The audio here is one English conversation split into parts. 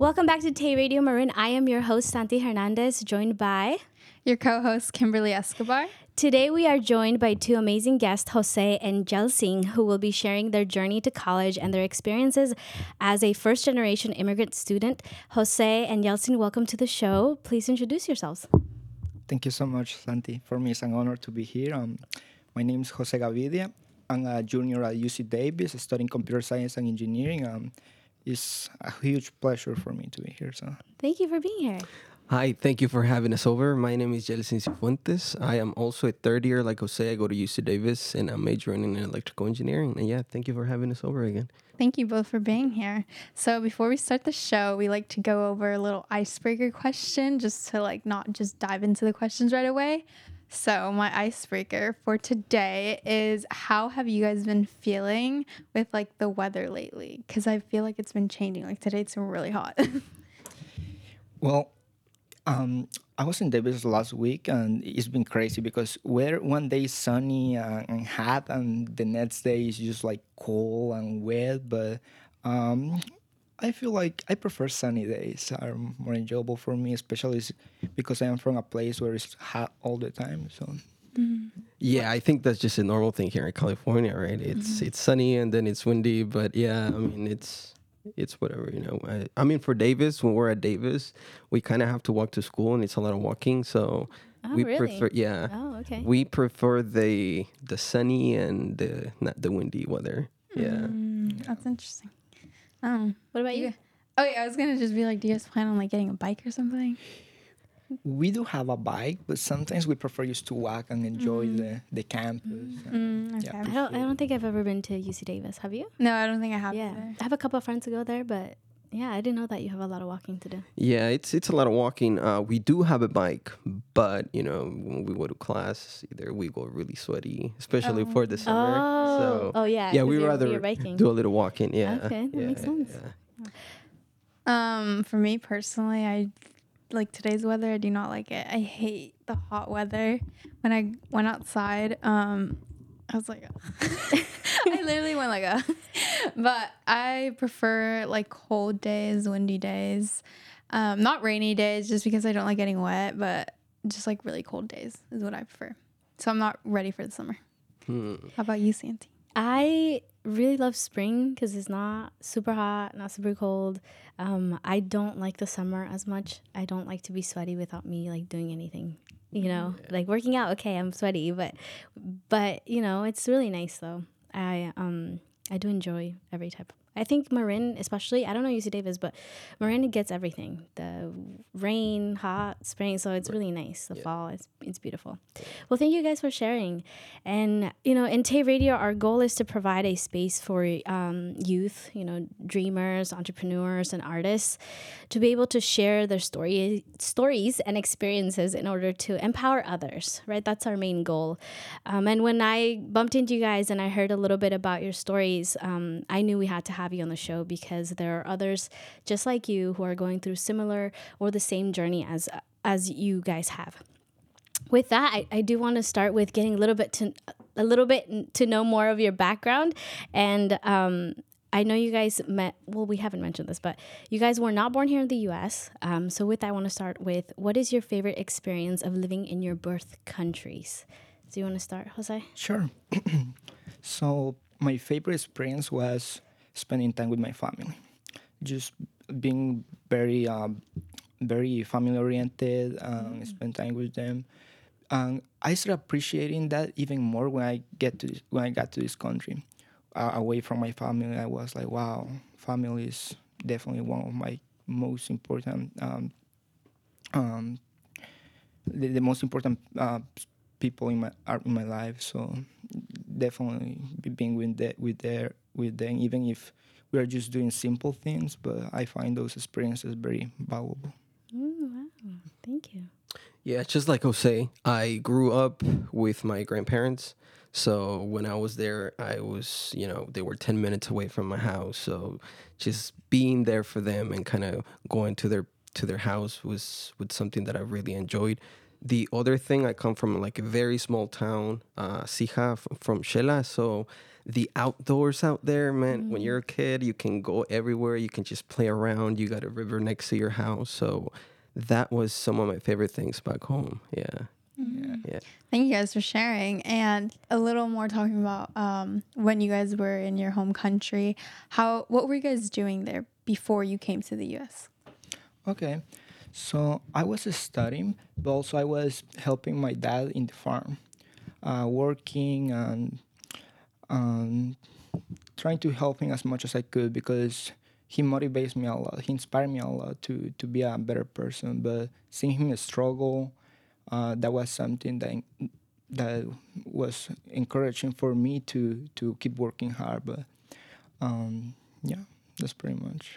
Welcome back to TAY Radio Marin. I am your host, Santi Hernandez, joined by your co host, Kimberly Escobar. Today, we are joined by two amazing guests, Jose and Yelcin, who will be sharing their journey to college and their experiences as a first generation immigrant student. Jose and Yelcin, welcome to the show. Please introduce yourselves. Thank you so much, Santi. For me, it's an honor to be here. Um, my name is Jose Gavidia. I'm a junior at UC Davis, studying computer science and engineering. Um, it's a huge pleasure for me to be here. So thank you for being here. Hi, thank you for having us over. My name is Yelcin Cifuentes. I am also a third year, like Jose. I go to UC Davis and I'm majoring in electrical engineering. And yeah, thank you for having us over again. Thank you both for being here. So before we start the show, we like to go over a little icebreaker question just to like not just dive into the questions right away. So, my icebreaker for today is how have you guys been feeling with like the weather lately? Because I feel like it's been changing. Like today, it's really hot. well, um, I was in Davis last week and it's been crazy because where one day is sunny and hot and the next day is just like cold and wet. But um, I feel like I prefer sunny days are more enjoyable for me, especially because I am from a place where it's hot all the time. So. Mm-hmm. Yeah, I think that's just a normal thing here in California, right? It's mm-hmm. it's sunny and then it's windy, but yeah, I mean it's it's whatever you know. I, I mean for Davis, when we're at Davis, we kind of have to walk to school and it's a lot of walking, so Oh, we really? prefer yeah. Oh, okay. We prefer the the sunny and the not the windy weather. Yeah. Mm, that's interesting. Oh, what about you? you? Oh yeah, I was gonna just be like, do you guys plan on like getting a bike or something? We do have a bike, but sometimes we prefer just to walk and enjoy mm. the, the campus. Mm, okay. yeah, I don't I don't think I've ever been to UC Davis. Have you? No, I don't think I have. Yeah, either. I have a couple of friends to go there, but yeah, I didn't know that you have a lot of walking to do. Yeah, it's it's a lot of walking. Uh, we do have a bike, but you know when we go to class, either we go really sweaty, especially oh. for the summer. Oh, so, oh yeah. Yeah, we rather do a little walking. Yeah. Okay, that yeah, makes sense. Yeah. Um, for me personally, I like today's weather. I do not like it. I hate the hot weather. When I went outside, um, I was like, I literally went like a, but I prefer like cold days, windy days, um, not rainy days, just because I don't like getting wet, but just like really cold days is what I prefer. So I'm not ready for the summer. Hmm. How about you, Santi? I really love spring because it's not super hot, not super cold. Um, I don't like the summer as much. I don't like to be sweaty without me like doing anything you know yeah. like working out okay i'm sweaty but but you know it's really nice though i um i do enjoy every type I think Marin, especially, I don't know UC Davis, but Marin gets everything the rain, hot, spring. So it's really nice. The yeah. fall, it's, it's beautiful. Well, thank you guys for sharing. And, you know, in TAY Radio, our goal is to provide a space for um, youth, you know, dreamers, entrepreneurs, and artists to be able to share their story, stories and experiences in order to empower others, right? That's our main goal. Um, and when I bumped into you guys and I heard a little bit about your stories, um, I knew we had to have you on the show because there are others just like you who are going through similar or the same journey as as you guys have. With that, I, I do want to start with getting a little bit to a little bit to know more of your background and um, I know you guys met, well, we haven't mentioned this, but you guys were not born here in the US. Um, so, with that, I want to start with what is your favorite experience of living in your birth countries? Do you want to start, Jose? Sure. so, my favorite experience was spending time with my family, just being very um, very family oriented, and mm. spend time with them. And I started appreciating that even more when I get to this, when I got to this country, uh, away from my family. I was like, wow, family is definitely one of my most important, um, um, the, the, most important uh, people in my in my life. So definitely being with the, with their with them, even if we are just doing simple things. But I find those experiences very valuable. Ooh, wow, thank you. Yeah, just like Jose, I grew up with my grandparents. So when I was there, I was, you know, they were 10 minutes away from my house. So just being there for them and kind of going to their to their house was was something that I really enjoyed. The other thing, I come from like a very small town, uh, Sija, from Xela. So the outdoors out there, man. When you're a kid, you can go everywhere. You can just play around. You got a river next to your house, so that was some of my favorite things back home. Yeah, Yeah. yeah. Thank you guys for sharing. And a little more talking about um, when you guys were in your home country. How what were you guys doing there before you came to the US? Okay. So I was studying, but also I was helping my dad in the farm, uh, working and um, trying to help him as much as I could because he motivates me a lot. He inspired me a lot to, to be a better person. But seeing him struggle, uh, that was something that that was encouraging for me to to keep working hard. But um, yeah, that's pretty much.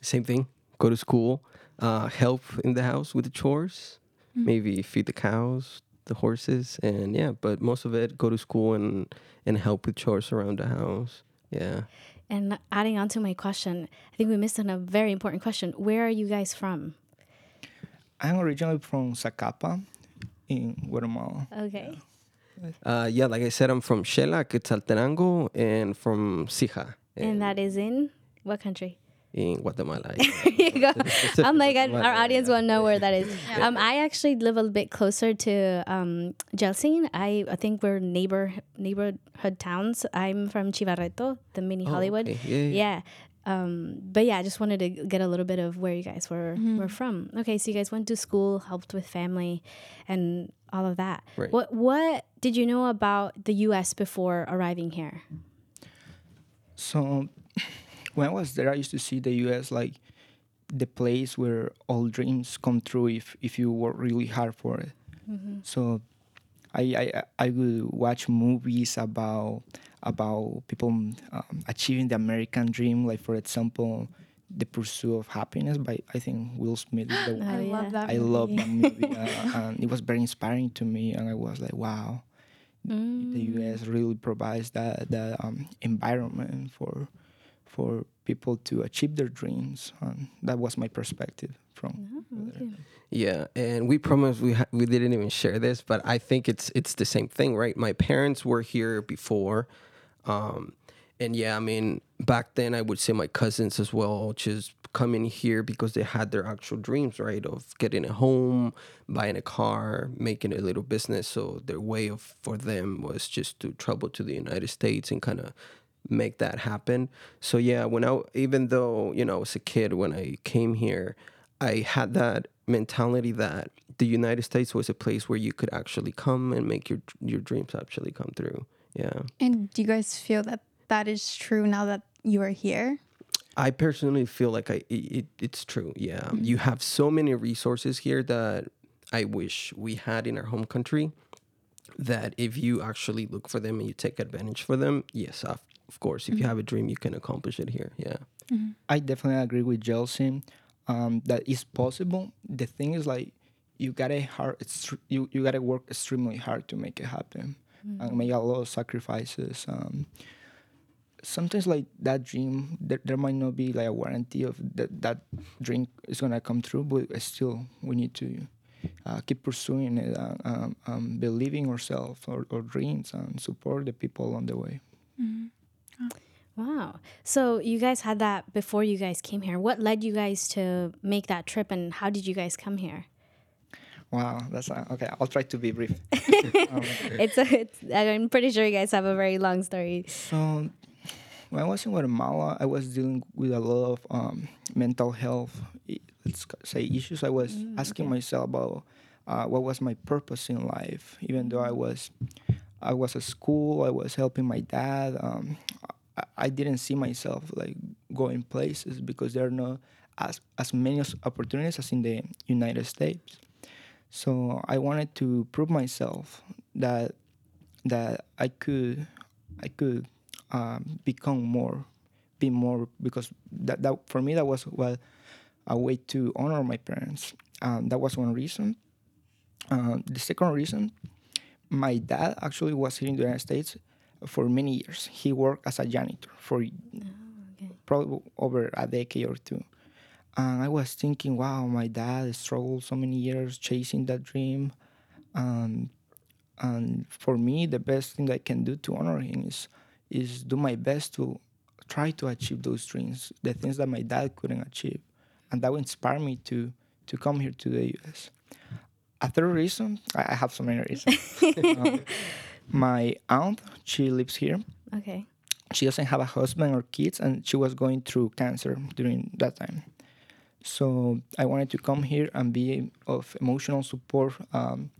Same thing. Go to school, uh, help in the house with the chores, maybe feed the cows, the horses, and yeah. But most of it, go to school and and help with chores around the house. Yeah. And adding on to my question, I think we missed on a very important question. Where are you guys from? I'm originally from Zacapa in Guatemala. Okay. Uh, yeah, like I said, I'm from Xela, Quetzaltenango, and from Sija And that is in what country? In Guatemala. There you go. Oh my God, our audience won't know where that is. Um, I actually live a bit closer to um, Yelcin. I, I think we're neighbor neighborhood towns. I'm from Chivarreto, the mini Hollywood. okay. Yeah, yeah. Yeah. Um, but yeah, I just wanted to get a little bit of where you guys were were from. Okay, so you guys went to school, helped with family, and all of that. Right. What what did you know about the U.S. before arriving here? So when I was there, I used to see the U.S. like the place where all dreams come true if if you work really hard for it. So I, I I would watch movies about about people um, achieving the American dream, like for example, The Pursuit of Happiness by I think Will Smith. Is the I Oh, yeah. love that. I love movie. that movie, uh, and it was very inspiring to me. And I was like, wow, the U.S. really provides that that um, environment for for people to achieve their dreams. And that was my perspective from. there. Yeah, and we promised we ha- we didn't even share this, but I think it's it's the same thing, right? My parents were here before, um, and yeah, I mean back then I would say my cousins as well, just coming here because they had their actual dreams, right, of getting a home, buying a car, making a little business. So their way of for them was just to travel to the United States and kind of make that happen. So yeah, when I even though you know I was a kid when I came here, I had that mentality that the United States was a place where you could actually come and make your your dreams actually come through. Yeah. And do you guys feel that that is true now that you are here? I personally feel like I it, it, it's true. Yeah, mm-hmm. you have so many resources here that I wish we had in our home country. That if you actually look for them and you take advantage for them, yes, of, of course. If you have a dream, you can accomplish it here. Yeah. I definitely agree with Yelcin. Um, that is possible. The thing is like you gotta hard. It's you you gotta work extremely hard to make it happen and make a lot of sacrifices. Um, sometimes like that dream, there, there might not be like a warranty of that that dream is gonna come true, but still we need to uh, keep pursuing it, uh, um, um, believing ourselves or, or dreams, and support the people on the way. Wow. So you guys had that before you guys came here. What led you guys to make that trip, and how did you guys come here? Wow, that's uh, okay. I'll try to be brief. It's a. It's, I'm pretty sure you guys have a very long story. So, when I was in Guatemala, I was dealing with a lot of um, mental health, let's say, issues. I was asking myself about uh, what was my purpose in life. Even though I was, I was at school, I was helping my dad. Um, I, I didn't see myself like going places because there are not as as many opportunities as in the United States. So I wanted to prove myself that that I could I could um, become more, be more because that, that for me that was well a way to honor my parents. Um, that was one reason. Um, the second reason, my dad actually was here in the United States for many years. He worked as a janitor for probably over a decade or two. And I was thinking, wow, my dad struggled so many years chasing that dream. Um, and for me, the best thing I can do to honor him is is do my best to try to achieve those dreams, the things that my dad couldn't achieve, and that will inspire me to to come here to the U.S. A third reason, I I have so many reasons. Um, my aunt, she lives here. Okay. She doesn't have a husband or kids, and she was going through cancer during that time. So I wanted to come here and be of emotional support, um,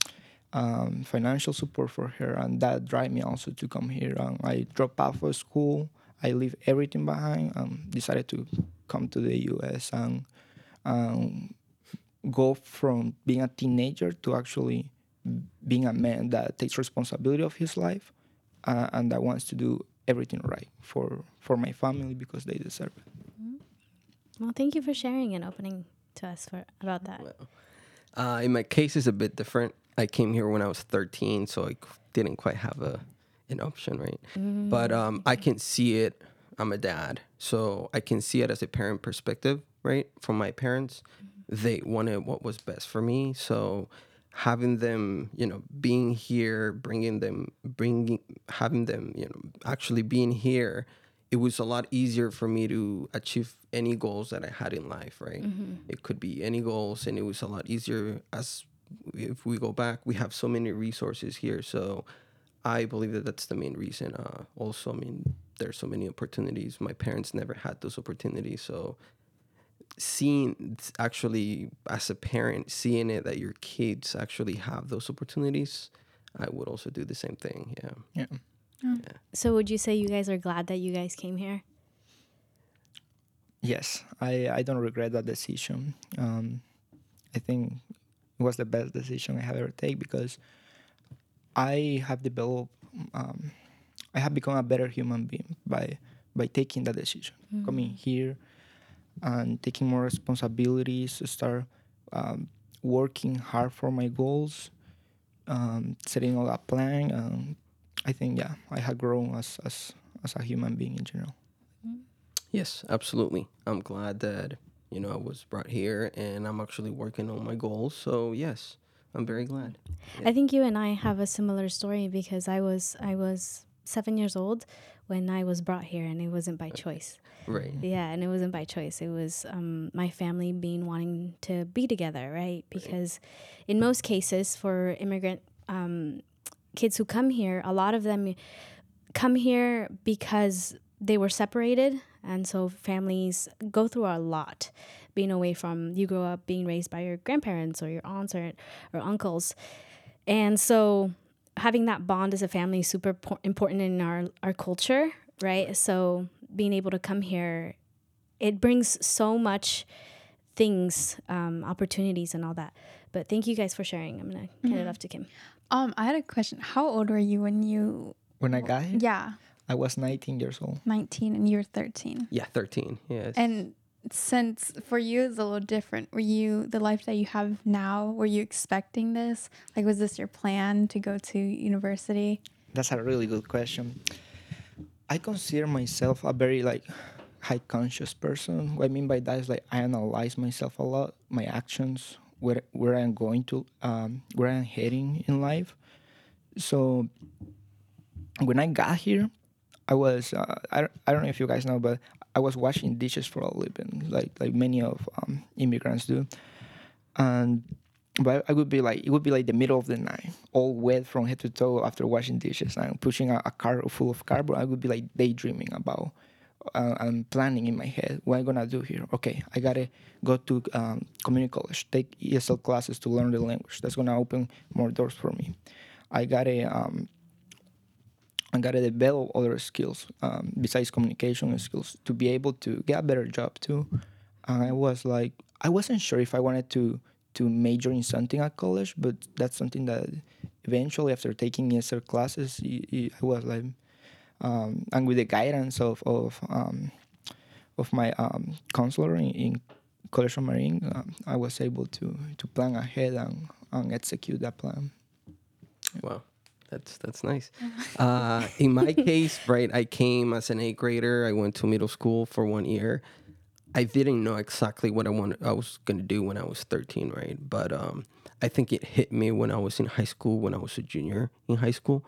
um, financial support for her, and that drive me also to come here. Um, I dropped out of school. I leave everything behind and decided to come to the U.S. and um, go from being a teenager to actually being a man that takes responsibility of his life uh, and that wants to do everything right for for my family because they deserve it. Well, thank you for sharing and opening to us for about that. Uh, in my case, it's a bit different. I came here when I was 13, so I didn't quite have a an option, right? But um, I can see it. I'm a dad, so I can see it as a parent perspective, right? From my parents, they wanted what was best for me, so having them, you know, being here, bringing them, bringing, having them, you know, actually being here, it was a lot easier for me to achieve any goals that I had in life, right? It could be any goals, and it was a lot easier as if we go back. We have so many resources here, so I believe that that's the main reason. Uh, also, I mean, there's so many opportunities. My parents never had those opportunities, so seeing actually as a parent seeing it that your kids actually have those opportunities i would also do the same thing yeah Yeah. So, would you say you guys are glad that you guys came here? Yes, I, I don't regret that decision. Um, I think it was the best decision I have ever take because I have developed, um, I have become a better human being by by taking that decision, coming here and taking more responsibilities, to start um, working hard for my goals, um, setting all a plan. Um, I think yeah, I have grown as as as a human being in general. yes absolutely i'm glad that you know i was brought here and i'm actually working on my goals so yes i'm very glad I think you and I have a similar story because I was I was seven years old when I was brought here, and it wasn't by choice. right Yeah, and it wasn't by choice. It was um, my family being wanting to be together, right? Because in most cases, for immigrant um, kids who come here, a lot of them come here because they were separated, and so families go through a lot being away from. You grow up being raised by your grandparents or your aunts or, or uncles, and so having that bond as a family is super po- important in our our culture, right? So being able to come here, it brings so much things, um, opportunities, and all that. But thank you guys for sharing. I'm gonna hand it off to Kim. Um, I had a question. How old were you when you? When I got here, Yeah, I was 19 years old. nineteen, and you were thirteen. yeah 13 yes And since for you it's a little different. Were you the life that you have now? Were you expecting this? Like, was this your plan to go to university? That's a really good question. I consider myself a very like high conscious person. What I mean by that is like I analyze myself a lot, my actions, where where I'm going to, um, where I'm heading in life. So when I got here, I was uh, I, I don't know if you guys know, but I was washing dishes for a living, like like many of um, immigrants do, and but I would be like it would be like the middle of the night, all wet from head to toe after washing dishes and pushing a, a car full of cardboard. I would be like daydreaming about uh, and planning in my head what I'm gonna do here. Okay, I gotta go to um, community college, take ESL classes to learn the language. That's gonna open more doors for me. I gotta um, I gotta develop other skills um, besides communication skills to be able to get a better job too. And I was like, I wasn't sure if I wanted to to major in something at college, but that's something that eventually, after taking ESL classes, I was like, um, and with the guidance of of um, of my um, counselor in, in College of Marin, um, I was able to to plan ahead and, and execute that plan. Wow, that's that's nice. Uh, in my case, right, I came as an eighth grader. I went to middle school for one year. I didn't know exactly what I wanted. I was gonna do when I was thirteen, right? But um, I think it hit me when I was in high school. When I was a junior in high school,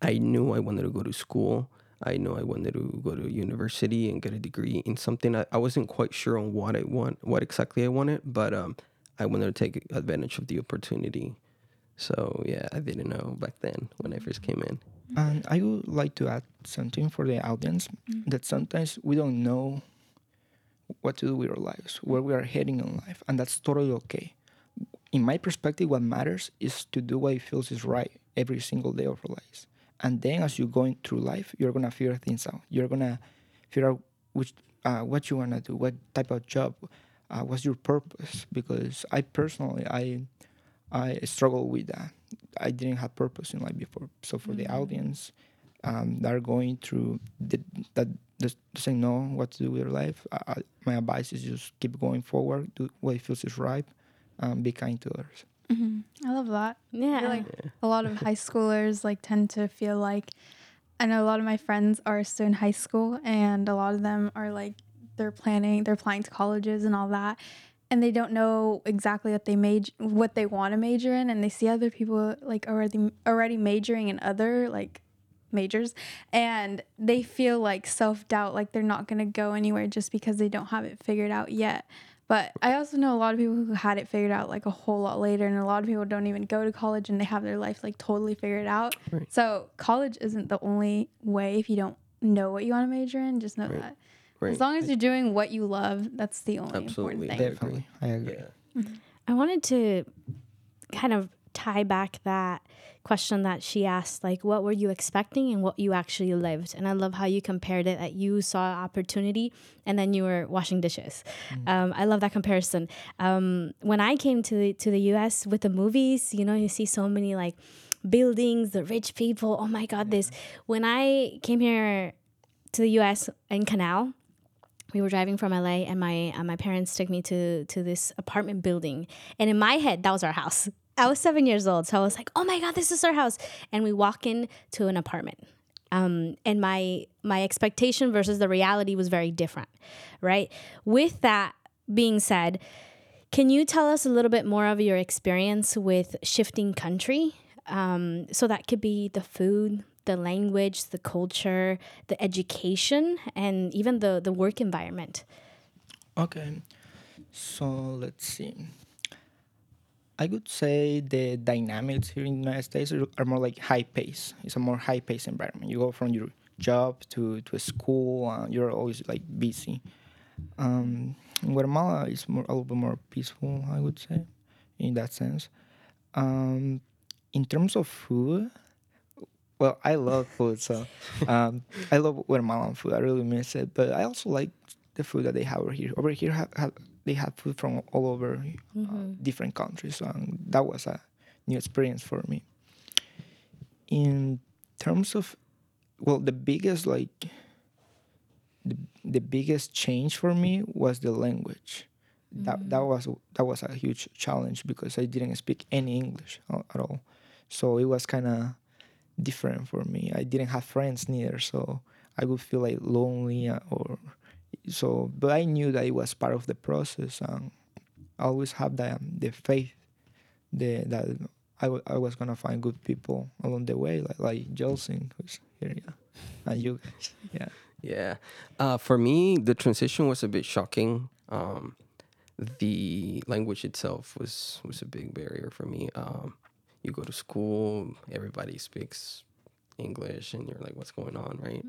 I knew I wanted to go to school. I know I wanted to go to university and get a degree in something. I, I wasn't quite sure on what I want, what exactly I wanted, but um, I wanted to take advantage of the opportunity. So yeah, I didn't know back then when I first came in. And I would like to add something for the audience that sometimes we don't know what to do with our lives, where we are heading in life, and that's totally okay. In my perspective, what matters is to do what feels is right every single day of our lives. And then as you're going through life, you're gonna figure things out. You're gonna figure out which uh, what you wanna do, what type of job, uh, what's your purpose. Because I personally, I I struggle with that. I didn't have purpose in life before. So for the audience um, that are going through the, that just doesn't know what to do with their life, I, I, my advice is just keep going forward, do what feels is right, um, be kind to others. hmm I love that. Yeah. I feel like a lot of high schoolers like tend to feel like I know a lot of my friends are still in high school and a lot of them are like they're planning they're applying to colleges and all that and they don't know exactly what they major what they want to major in and they see other people like already already majoring in other like majors and they feel like self-doubt like they're not going to go anywhere just because they don't have it figured out yet but I also know a lot of people who had it figured out like a whole lot later, and a lot of people don't even go to college and they have their life like totally figured out. Right. So college isn't the only way if you don't know what you want to major in. Just know Right. that Right. as long as you're doing what you love, that's the only Absolutely. important thing. Definitely, I agree. yeah. I wanted to kind of tie back that question that she asked like what were you expecting and what you actually lived and i love how you compared it that you saw opportunity and then you were washing dishes um, i love that comparison um, when i came to the, to the us with the movies you know you see so many like buildings the rich people oh my god this when i came here to the us in canal we were driving from LA and my uh, my parents took me to to this apartment building and in my head that was our house. I was 7 years old so I was like, "Oh my god, this is our house." And we walk in to an apartment. Um, and my my expectation versus the reality was very different, right? With that being said, can you tell us a little bit more of your experience with shifting country? Um, so that could be the food, the language, the culture, the education, and even the, the work environment. Okay, so let's see. I would say the dynamics here in the United States are more like high pace. It's a more high pace environment. You go from your job to, to school, uh, you're always like busy. Um, Guatemala is more a little bit more peaceful, I would say, in that sense. Um, in terms of food, well, I love food, so um, I love Guatemalan food. I really miss it, but I also like the food that they have over here. Over here, have, have they have food from all over uh, different countries, and that was a new experience for me. In terms of, well, the biggest like the, the biggest change for me was the language. That that was that was a huge challenge because I didn't speak any English at all, so it was kind of different for me. I didn't have friends neither, so I would feel like lonely uh, or so. But I knew that it was part of the process, and I always have the the faith the, that I I was gonna find good people along the way, like like Yelcin, who's here, yeah, and you yeah. Yeah. Uh, for me, the transition was a bit shocking. Um, the language itself was was a big barrier for me. Um, you go to school, everybody speaks English, and you're like, "What's going on?" Right?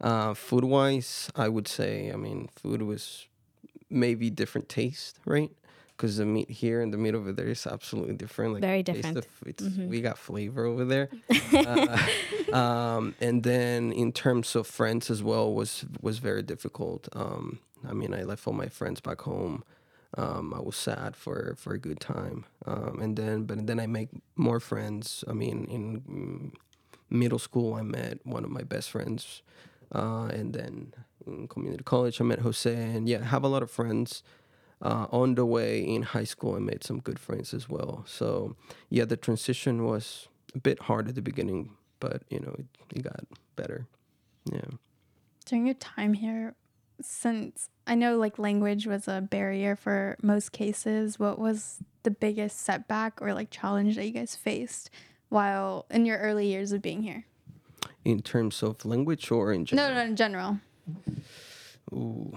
Uh, food wise, I would say, I mean, food was maybe different taste, right? Because the meat here and the meat over there is absolutely different. Like Very taste different. of- it's, We got flavor over there. uh, um, and then in terms of friends as well was was very difficult. Um, I mean, I left all my friends back home. Um, I was sad for for a good time, um, and then but then I make more friends. I mean, in mm, middle school, I met one of my best friends, uh, and then in community college, I met Jose, and yeah, have a lot of friends. Uh, on the way in high school, I made some good friends as well. So yeah, the transition was a bit hard at the beginning, but you know, it, it got better. Yeah. During your time here, since I know like language was a barrier for most cases, what was the biggest setback or like challenge that you guys faced while in your early years of being here? in terms of language or in general? No, no, in general. Ooh.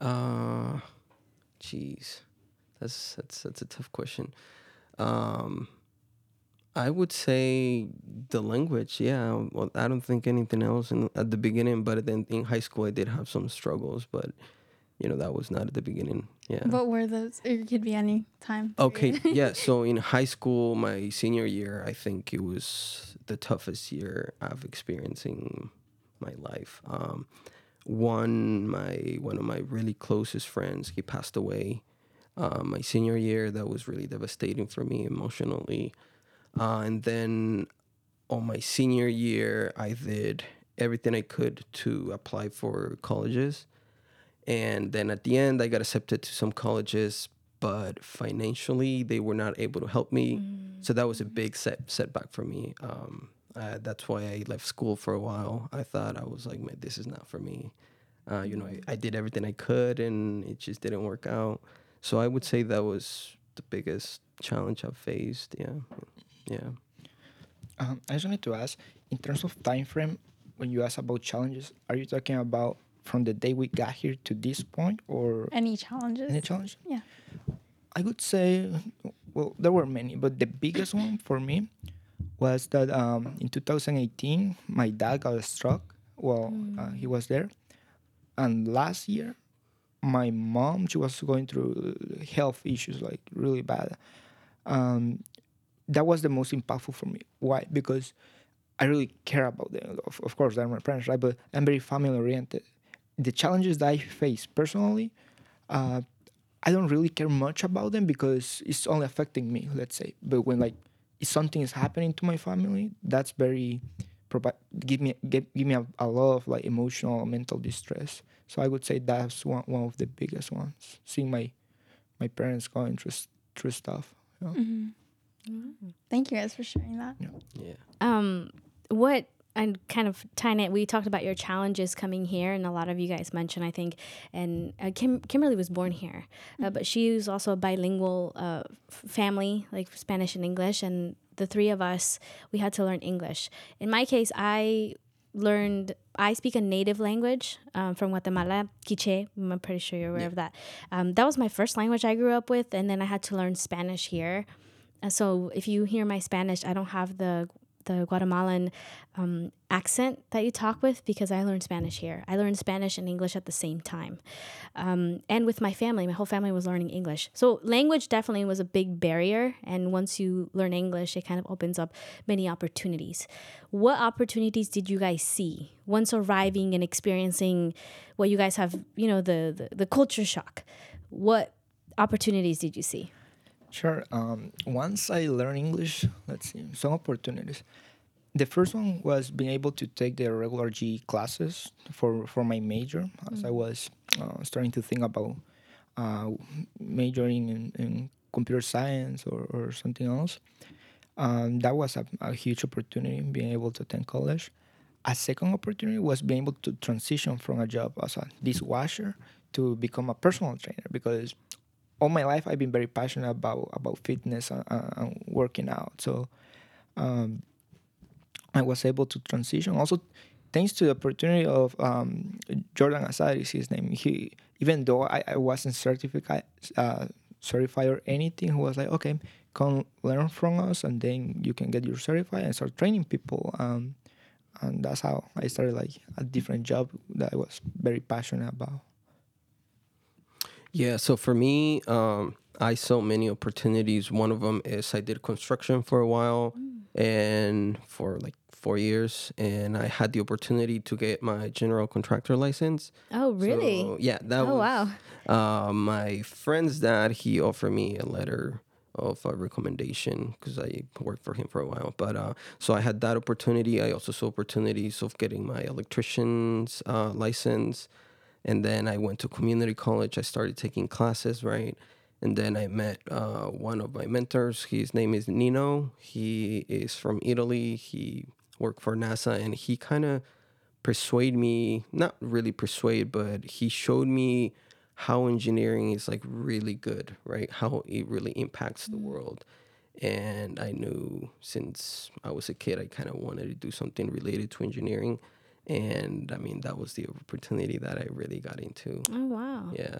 Uh, jeez, that's that's that's a tough question. Um, I would say the language. Yeah, well, I don't think anything else in, at the beginning, but then in high school I did have some struggles, but you know that was not at the beginning. Yeah. What were those? It could be any time. Okay, yeah. So in high school, my senior year, I think it was the toughest year I've experienced in my life. Um, one, my one of my really closest friends, he passed away. Uh, my senior year, that was really devastating for me emotionally. Uh, and then on my senior year, I did everything I could to apply for colleges. And then at the end, I got accepted to some colleges, but financially, they were not able to help me. So that was a big set, setback for me. Um, uh, that's why I left school for a while. I thought I was like, man, this is not for me. Uh, you know, I, I did everything I could, and it just didn't work out. So I would say that was the biggest challenge I've faced. Yeah, yeah. Um, I just wanted to ask, in terms of time frame, when you ask about challenges, are you talking about from the day we got here to this point, or Any challenges? any challenge? Yeah. I would say, well, there were many, but the biggest one for me was that um, in 2018, my dad got struck while uh, he was there. And last year, my mom, she was going through health issues, like really bad. Um, that was the most impactful for me. Why? Because I really care about them. Of, of course, they're my parents, right? But I'm very family oriented. The challenges that I face personally, uh, I don't really care much about them because it's only affecting me, let's say. But when like if something is happening to my family, that's very give me give, give me a, a lot of like emotional mental distress. So I would say that's one, one of the biggest ones. Seeing my my parents going through through stuff. you know? Thank you guys for sharing that. Yeah. Um, what and kind of tying it, we talked about your challenges coming here, and a lot of you guys mentioned, I think, and uh, Kim Kimberly was born here, uh, but she was also a bilingual uh, family, like Spanish and English, and the three of us, we had to learn English. In my case, I learned I speak a native language um, from Guatemala, Quiche. I'm pretty sure you're aware of that. Um, that was my first language I grew up with, and then I had to learn Spanish here. Uh, so if you hear my Spanish, I don't have the the Guatemalan um, accent that you talk with because I learned Spanish here. I learned Spanish and English at the same time, um, and with my family, my whole family was learning English. So language definitely was a big barrier, and once you learn English, it kind of opens up many opportunities. What opportunities did you guys see once arriving and experiencing what you guys have? You know, the the, the culture shock. What opportunities did you see? Sure. Um, once I learned English, let's see, some opportunities. The first one was being able to take the regular G classes for, for my major, as I was uh, starting to think about uh, majoring in, in computer science or, or something else. Um, that was a, a huge opportunity, being able to attend college. A second opportunity was being able to transition from a job as a dishwasher to become a personal trainer because all my life I've been very passionate about about fitness and, and working out. So um, I was able to transition. Also, thanks to the opportunity of um, Jordan Asad is his name. He even though I, I wasn't certified uh, certified or anything, he was like, okay, come learn from us, and then you can get your certified and start training people. Um, and that's how I started like a different job that I was very passionate about. Yeah, so for me, um, I saw many opportunities. One of them is I did construction for a while and for like four years, and I had the opportunity to get my general contractor license. Oh, really? So, yeah, that Oh, was wow. uh, my friend's dad. He offered me a letter of a recommendation because I worked for him for a while. But uh, so I had that opportunity. I also saw opportunities of getting my electrician's uh, license. And then I went to community college. I started taking classes, right? And then I met uh, one of my mentors. His name is Nino. He is from Italy. He worked for NASA, and he kind of persuade me, not really persuade, but he showed me how engineering is like really good, right? How it really impacts the world. and I knew since I was a kid, I kind of wanted to do something related to engineering, and I mean that was the opportunity that I really got into. Oh wow. Yeah.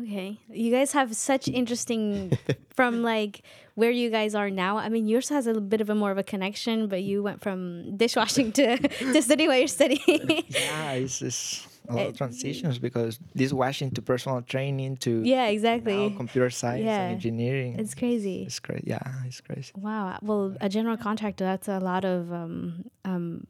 Okay. You guys have such interesting from like where you guys are now. I mean, yours has a bit of a more of a connection, but you went from dishwashing to to studying what you're studying. Yeah, it's just a lot of transitions because this washing to personal training to yeah, now exactly. computer science Yeah. and engineering. It's crazy. It's crazy. Yeah, it's crazy. Wow. Well, a general contractor, that's a lot of um um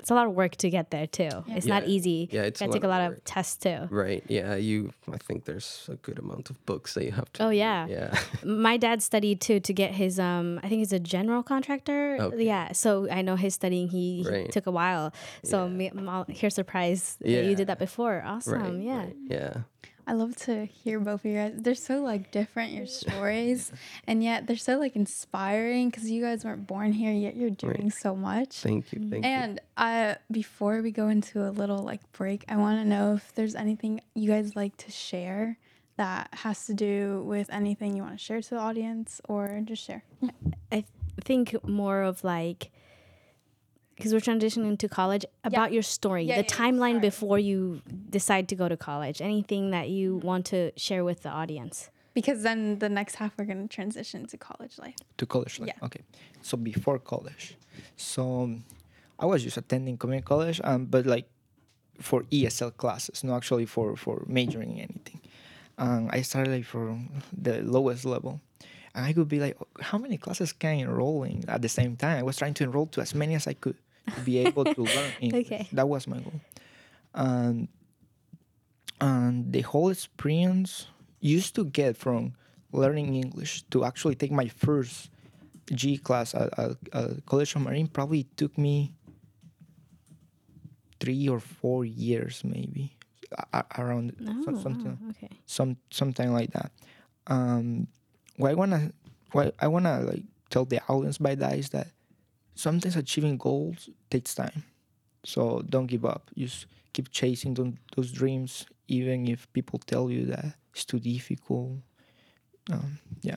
it's a lot of work to get there too. It's not easy. Yeah, it's a Gotta lot take a of lot of work. tests too. Right. Yeah. You. I think there's a good amount of books that you have to. Oh yeah. Yeah. My dad studied too to get his um I think he's a general contractor. Okay. Yeah. So I know his studying he, he took a while. So me, I'm all here surprised that you did that before. Awesome. right. yeah. right, Yeah. I love to hear both of you guys. They're so like different your stories, and yet they're so like inspiring because you guys weren't born here yet you're doing so much. Thank you. Thank you. And uh, before we go into a little like break, I want to know if there's anything you guys like to share that has to do with anything you want to share to the audience, or just share. I think more of like because we're transitioning to college about your story, Yeah, the yeah, yeah, timeline sorry. before you decide to go to college. Anything that you Mm-hmm. want to share with the audience. Because then the next half we're gonna transition to college life. To college life. Yeah. Okay. So before college, so um, I was just attending community college, um, but like for ESL classes, not actually for for majoring in anything. Um, I started like from the lowest level, and I could be like, how many classes can I enroll in at the same time? I was trying to enroll to as many as I could to be able to learn English. Okay. That was my goal. And and the whole experience used to get from learning English to actually take my first G class at, at, at College of Marin probably took me three or four years, maybe a- around Oh, some, something wow, okay. some something like that. Um, what I wanna what I wanna like tell the audience by that is that sometimes achieving goals takes time. So don't give up. Just keep chasing those, dreams, even if people tell you that it's too difficult. Um, yeah.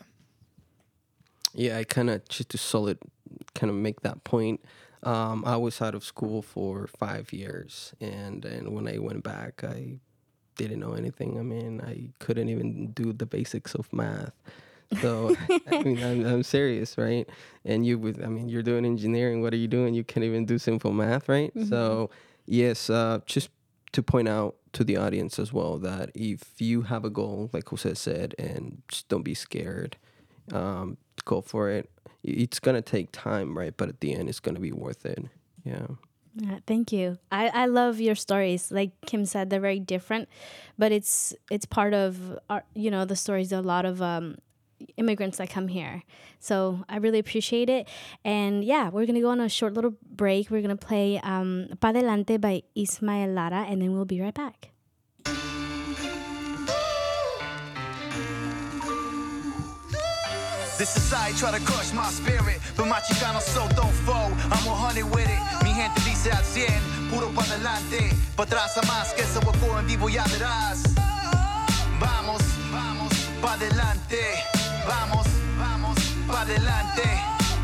Yeah, I kind of just to solid, kind of make that point. Um, I was out of school for five years, and and when I went back, I didn't know anything. I mean, I couldn't even do the basics of math. So I mean, I'm, I'm serious, right? And you, with I mean, you're doing engineering. What are you doing? You can't even do simple math, right? So yes, uh, just to point out to the audience as well that if you have a goal, like Jose said, and just don't be scared um, go for it. It's gonna take time, right? But at the end, it's gonna be worth it. Yeah. Yeah, thank you. I, I love your stories. Like Kim said, they're very different, but it's it's part of our you know the stories a lot of um, immigrants that come here. So I really appreciate it. And yeah, we're gonna go on a short little break. We're gonna play um, "Pa Delante" by Ismael Lara, and then we'll be right back. This society try to crush my spirit, but my chicano so don't fall. I'm 100 with it. Mi gente dice al 100, puro adelante. Pa' atrás a más, que en vivo ya verás. Vamos, vamos, pa' adelante. Vamos, vamos, pa' adelante.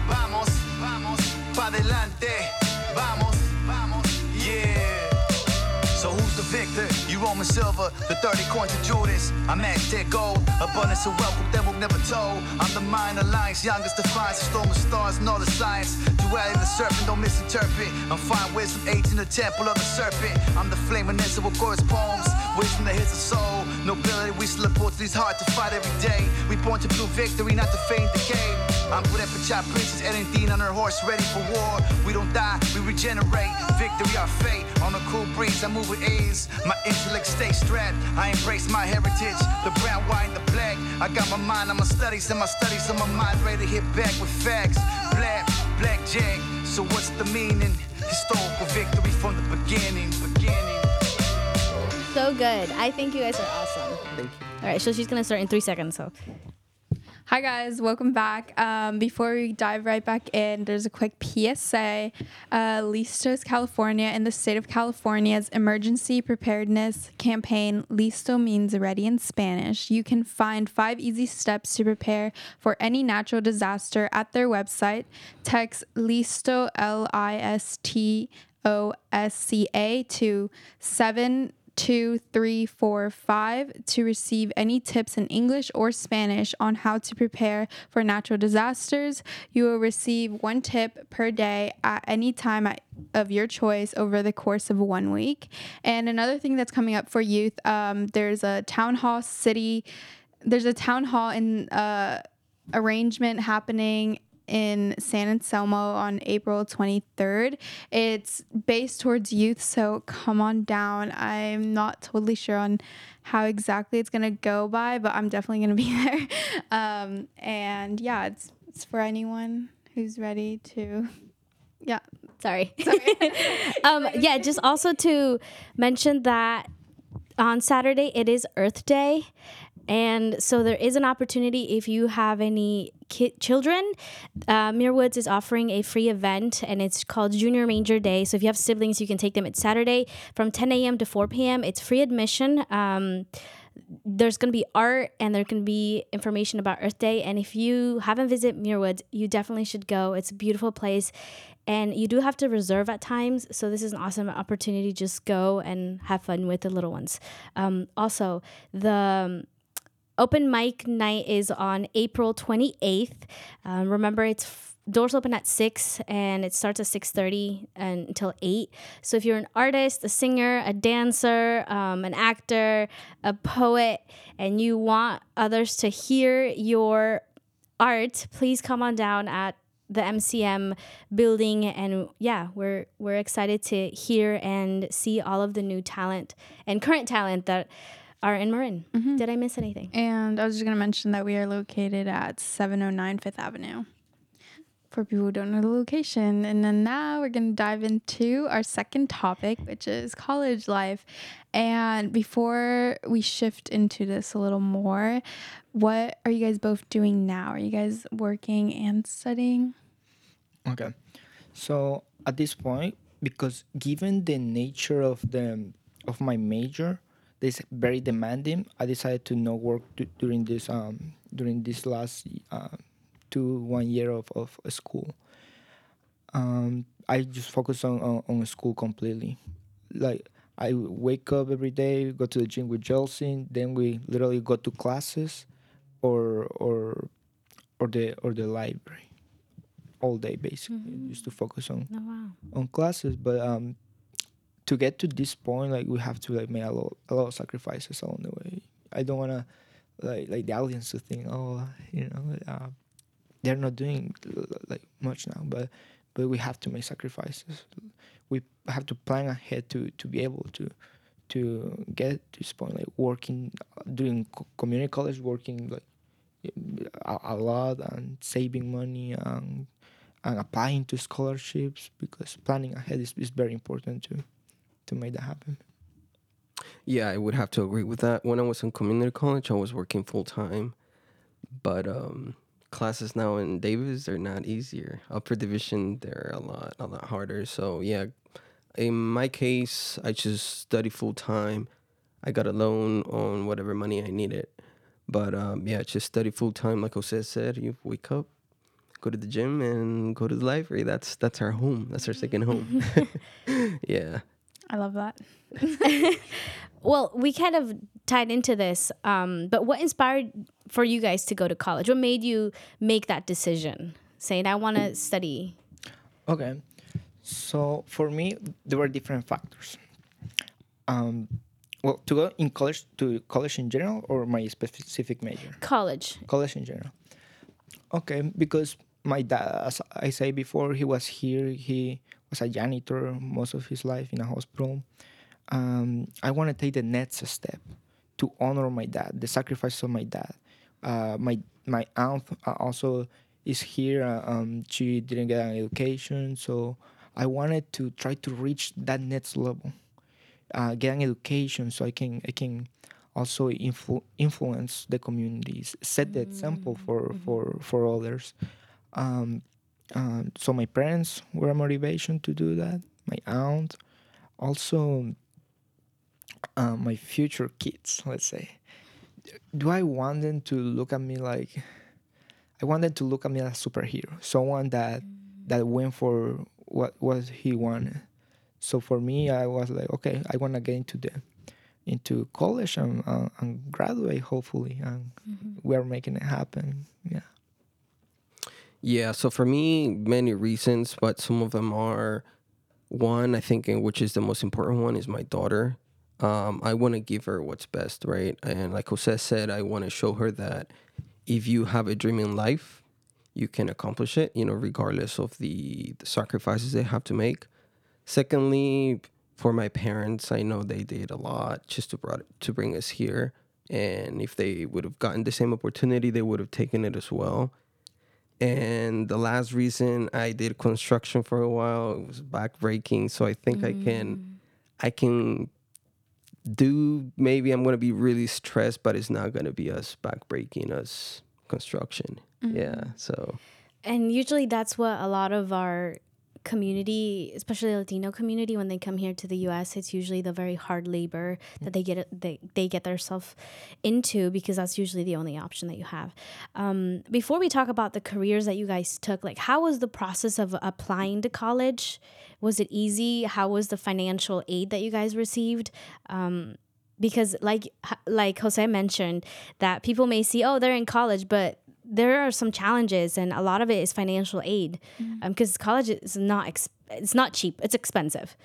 Vamos, vamos, pa' adelante. Vamos, vamos, yeah. So who's the victor? Roman silver, the 30 coins of Judas. I'm at that gold, abundance of wealth that will never told. I'm the mind alliance, youngest defiance, storm of stars and all the science. Duality the serpent, don't misinterpret. I'm fine wisdom, eight in the temple of the serpent. I'm the flame, flaminess of chorus poems, wisdom that hits the soul. Nobility, we slip these hard to fight every day. We born to prove victory, not to feign decay. I'm for chop princess, Erin on her horse, ready for war. We don't die, we regenerate. Victory, our fate. On a cool breeze, I move with ease. My intellect stays strapped. I embrace my heritage. The brown, white, the black. I got my mind on my studies, and my studies on my mind. Ready to hit back with facts. Black, blackjack. So what's the meaning? Historical victory from the beginning. Beginning. So good. I think you guys are awesome. Thank you. All right, so she's gonna start in three seconds. So Hi guys, welcome back. Um, before we dive right back in, there's a quick PSA. Uh, Listos California in the state of California's emergency preparedness campaign, Listo means ready in Spanish. You can find five easy steps to prepare for any natural disaster at their website. Text Listo L I S T O S C A to seven two, three, four, five to receive any tips in English or Spanish on how to prepare for natural disasters. You will receive one tip per day at any time of your choice over the course of one week. And another thing that's coming up for youth, um, there's a town hall city, there's a town hall in uh, arrangement happening in San Anselmo on April 23rd. It's based towards youth, so come on down. I'm not totally sure on how exactly it's gonna go by, but I'm definitely gonna be there. Um, and yeah, it's it's for anyone who's ready to. Yeah, Sorry. um, yeah, just also to mention that on Saturday it is Earth Day. And so there is an opportunity if you have any ki- children. Uh, Muir Woods is offering a free event and it's called Junior Ranger Day. So if you have siblings, you can take them. It's Saturday from 10 a.m. to 4 p.m. It's free admission. Um, there's going to be art and there can be information about Earth Day. And if you haven't visited Muir Woods, you definitely should go. It's a beautiful place. And you do have to reserve at times. So this is an awesome opportunity. Just go and have fun with the little ones. Um, also, the open mic night is on April 28th. Um, remember, it's f- doors open at 6 and it starts at 6.30 and until 8 so if you're an artist a singer a dancer um, an actor a poet and you want others to hear your art please come on down at the MCM building and yeah we're we're excited to hear and see all of the new talent and current talent that are in Marin. Mm-hmm. Did I miss anything? and I was just gonna mention that we are located at 709 Fifth Avenue. For people who don't know the location, and then now we're gonna dive into our second topic, which is college life. And before we shift into this a little more, what are you guys both doing now? Are you guys working and studying? Okay. So at this point, because given the nature of the of my major, this very demanding, I decided to not work d- during this um during this last uh, two one year of of school. Um, I just focus on, on on school completely. Like I wake up every day, go to the gym with Chelsea, then we literally go to classes, or or or the or the library all day basically just to focus on Oh wow. on classes but um to get to this point like we have to like make a lot a lot of sacrifices along the way. I don't want to like like the audience to think oh you know uh, they're not doing like much now. But but we have to make sacrifices. We have to plan ahead to to be able to to get to this point like working doing community college working like a, a lot and saving money and and applying to scholarships because planning ahead is, is very important to to make that happen. Yeah, I would have to agree with that. When I was in community college, I was working full time, but um, classes now in Davis they're not easier. Upper division they're a lot a lot harder. So yeah, in my case, I just study full time. I got a loan on whatever money I needed, but um, yeah, just study full time. Like Jose said, you wake up, go to the gym, and go to the library. That's that's our home. That's our second home. yeah. I love that. Well, we kind of tied into this, um, but what inspired for you guys to go to college? What made you make that decision, saying I want to study? Okay, so for me there were different factors. Um, well, to go in college to college in general or my specific major. College. college in general. Okay, because my dad, as I say before, he was here. He was a janitor most of his life in a hospital. Um, I want to take the next step to honor my dad, the sacrifice of my dad. Uh, my my aunt uh, also is here. Uh, um, she didn't get an education, so I wanted to try to reach that next level, uh, get an education, so I can I can also influ- influence the communities, set the example for for for others. Um, um, so my parents were a motivation to do that. My aunt, also uh, my future kids. Let's say, do I want them to look at me like? I want them to look at me as a superhero, someone that that went for what what he wanted. So for me, I was like, okay, I want to get into the into college and uh, and graduate hopefully, and we are making it happen. Yeah. Yeah, so for me, many reasons, but some of them are one, I think, which is the most important one, is my daughter. Um, I want to give her what's best, right? And like Jose said, I want to show her that if you have a dream in life, you can accomplish it, you know, regardless of the, the sacrifices they have to make. Secondly, for my parents, I know they did a lot just to brought to bring us here. And if they would have gotten the same opportunity, they would have taken it as well. And the last reason I did construction for a while it was backbreaking. So I think I can, mm. I can do. Maybe I'm gonna be really stressed, but it's not gonna be as backbreaking as construction. Mm-hmm. Yeah. So And usually that's what a lot of our community, especially the Latino community, when they come here to the U.S., it's usually the very hard labor that they get they they get themselves into because that's usually the only option that you have. Um, before we talk about the careers that you guys took, like how was the process of applying to college? Was it easy? How was the financial aid that you guys received? Um, because like like Jose mentioned that people may see oh they're in college but there are some challenges and a lot of it is financial aid because college is not ex- it's not cheap it's expensive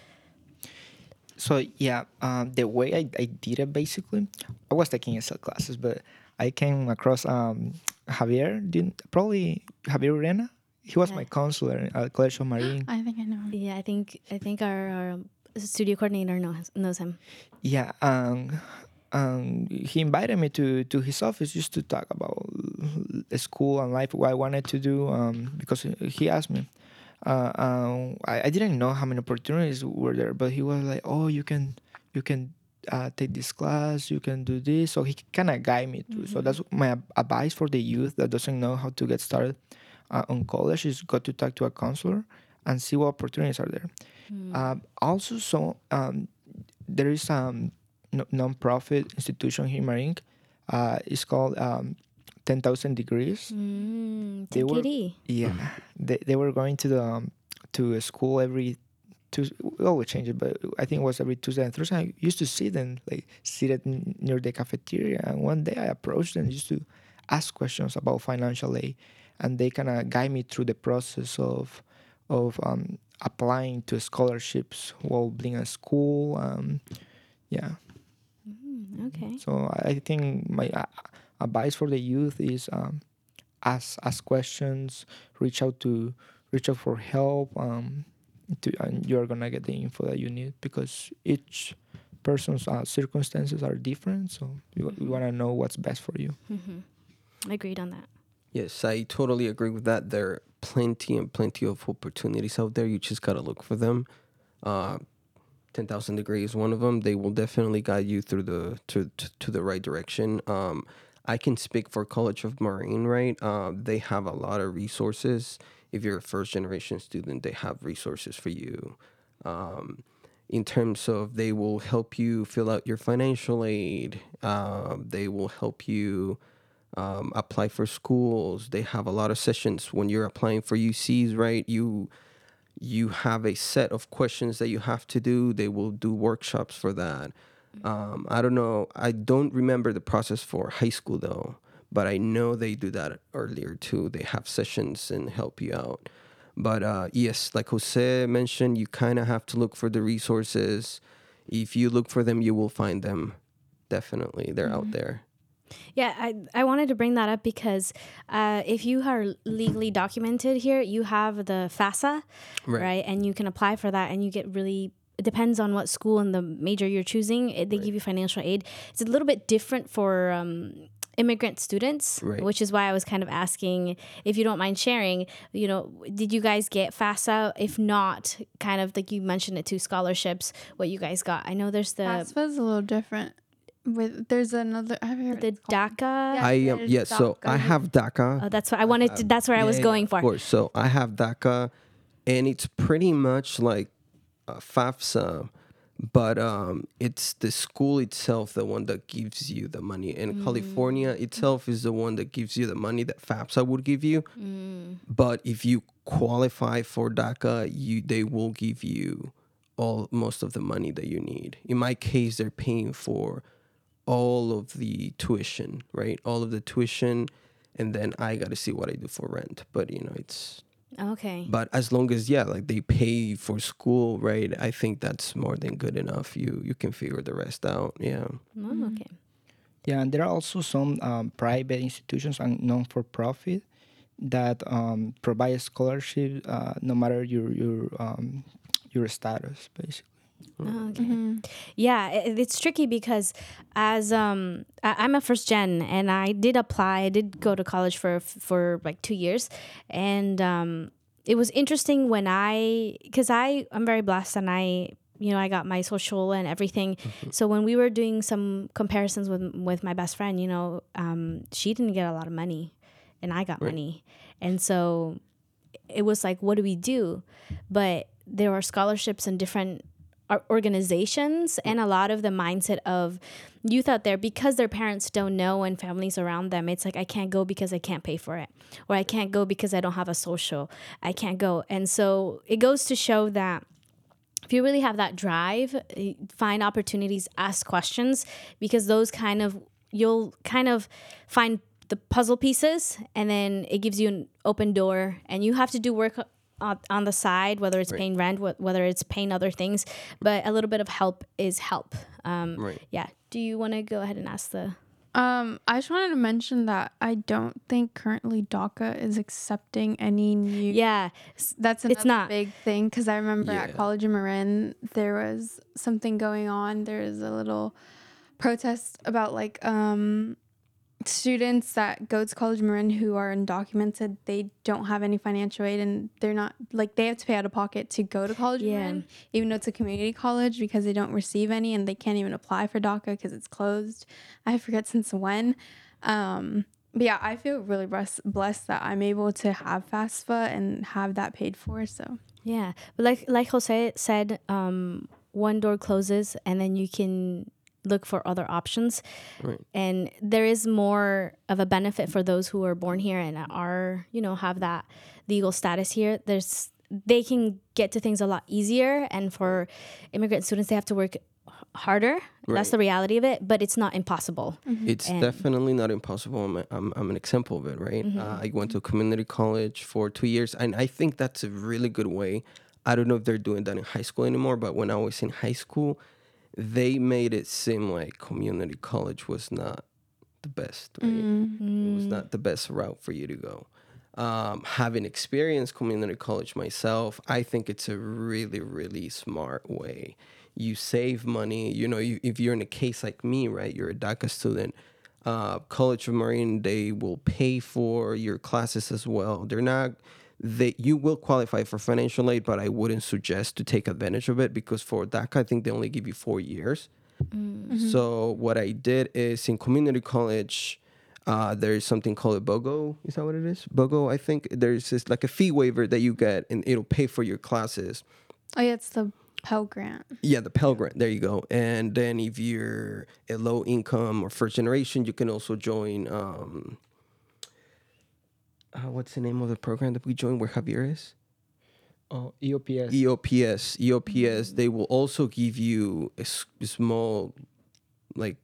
So yeah, um, the way I, I did it basically, I was taking ESL classes, but I came across um, Javier. Didn't probably Javier Urena. He was Yeah. my counselor at College of Marin. I think I know. yeah i think i think our, our studio coordinator knows, knows him Yeah, um, um, he invited me to, to his office just to talk about school and life, what I wanted to do. Um, because he asked me. Uh, um, I, I didn't know how many opportunities were there, but he was like, "Oh, you can, you can uh, take this class, you can do this." So he kind of guide me through. So that's my advice for the youth that doesn't know how to get started uh, on college is go to talk to a counselor and see what opportunities are there. Um, also, so um, there is um non-profit institution here in Marin. Uh, it's called um, Ten Thousand Degrees. mm, They were-. Yeah, they, they were going to the um, to a school every Tuesday. We always change it, but I think it was every Tuesday and Thursday. I used to see them like seated n- near the cafeteria, and one day I approached them just to ask questions about financial aid, and they kind of guide me through the process of of um, applying to scholarships while being at school. Um, yeah. Okay So I think my uh, advice for the youth is um, ask ask questions, reach out to reach out for help, um, to, and you're gonna get the info that you need because each person's uh, circumstances are different. So you, you wanna know what's best for you. hmm agreed on that Yes, I totally agree with that. There are plenty and plenty of opportunities out there. You just gotta look for them. Uh, Ten thousand degrees, one of them. They will definitely guide you through the to to, to the right direction. Um, I can speak for College of Marin, right? Uh, they have a lot of resources. If you're a first generation student, they have resources for you. Um, in terms of they will help you fill out your financial aid. Um, they will help you um, apply for schools. They have a lot of sessions when you're applying for UCs, right? You you have a set of questions that you have to do. They will do workshops for that. Um, I don't know. I don't remember the process for high school though, but I know they do that earlier too. They have sessions and help you out. But uh, yes, like Jose mentioned, you kind of have to look for the resources. If you look for them, you will find them. Definitely, they're out there. Yeah, I, I wanted to bring that up because uh, if you are legally documented here, you have the FAFSA, right. Right. And you can apply for that, and you get really. It depends on what school and the major you're choosing. It, they give you financial aid. It's a little bit different for um, immigrant students, Right. which is why I was kind of asking if you don't mind sharing. You know, did you guys get FAFSA? If not, kind of like you mentioned it too, scholarships. What you guys got? I know there's the FAFSA is a little different. With there's another. I haven't heard The what it's called. DACA. Yeah. I am there's yes. so I have DACA. Oh, that's what I wanted. To, that's where I was Yeah, going Of for. course. So I have DACA, and it's pretty much like uh, FAFSA, but um, it's the school itself the one that gives you the money, and California itself is the one that gives you the money that FAFSA would give you. But if you qualify for DACA, you they will give you all most of the money that you need. In my case, they're paying for all of the tuition, right? All of the tuition, and then I got to see what I do for rent. But you know, it's Okay. but as long as yeah, like they pay for school, right? I think that's more than good enough. You you can figure the rest out. Yeah. Oh, okay. Yeah, and there are also some um, private institutions and non-for-profit that um, provide scholarship uh, no matter your your um, your status, basically. Oh, okay. Yeah, it, it's tricky because as um I, I'm a first gen and I did apply. I did go to college for for like two years, and um it was interesting when I because I I'm very blessed and I you know I got my social and everything. So when we were doing some comparisons with with my best friend, you know, um, she didn't get a lot of money, and I got money, and so it was like, what do we do? But there are scholarships and different organizations and a lot of the mindset of youth out there because their parents don't know and families around them it's like i can't go because i can't pay for it or i can't go because i don't have a social. I can't go. And so it goes to show that if you really have that drive eh, find opportunities ask questions because those kind of you'll kind of find the puzzle pieces and then it gives you an open door and you have to do work on, on the side whether it's paying rent wh- whether it's paying other things but a little bit of help is help um, Right. yeah do you want to go ahead and ask the Um, I just wanted to mention that I don't think currently DACA is accepting any new. yeah That's another It's not. big thing because I remember Yeah. at college in Marin there was something going on. There was a little protest about like um students that go to college in Marin who are undocumented. They don't have any financial aid and they're not like they have to pay out of pocket to go to college Yeah. Marin, even though it's a community college because they don't receive any and they can't even apply for DACA because it's closed. I forget since when. Um, but yeah, I feel really blessed, blessed that I'm able to have FAFSA and have that paid for. So Yeah, but like like Jose said, um, one door closes and then you can look for other options. Right. And there is more of a benefit for those who are born here and are you know have that legal status here. There's they can get to things a lot easier, and for immigrant students, they have to work h- harder. That's the reality of it, but it's not impossible. It's And- definitely not impossible. I'm, a, I'm, I'm an example of it, right? Uh, I went to community college for two years, and I think that's a really good way. I don't know if they're doing that in high school anymore, but when I was in high school, they made it seem like community college was not the best, right? It was not the best route for you to go. Um, having experienced community college myself, I think it's a really, really smart way. You save money. You know, you, if you're in a case like me, right? You're a DACA student. Uh, College of Marin, they will pay for your classes as well. They're not. They you will qualify for financial aid, but I wouldn't suggest to take advantage of it because for DACA, I think they only give you four years. So what I did is in community college, uh, there's something called a BOGO. Is that what it is? BOGO, I think. There's this like a fee waiver that you get, and it'll pay for your classes. oh yeah, it's the Pell Grant. Yeah, the Pell Grant. There you go. And then if you're a low income or first generation, you can also join. Um, uh, what's the name of the program that we joined where Javier is? Oh, EOPS. EOPS. EOPS. Mm-hmm. They will also give you a, s- a small, like,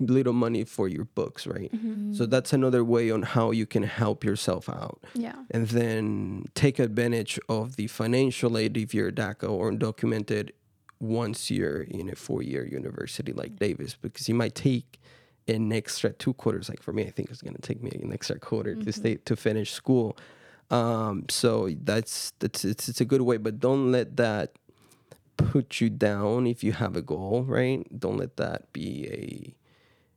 little money for your books, right? Mm-hmm. So that's another way on how you can help yourself out. Yeah. And then take advantage of the financial aid if you're DACA or undocumented once you're in a four year university like mm. Davis, because you might take an extra two quarters. Like for me, I think it's going to take me an extra quarter to stay to finish school. Um, so that's that's it's, it's a good way, but don't let that put you down if you have a goal, right? Don't let that be a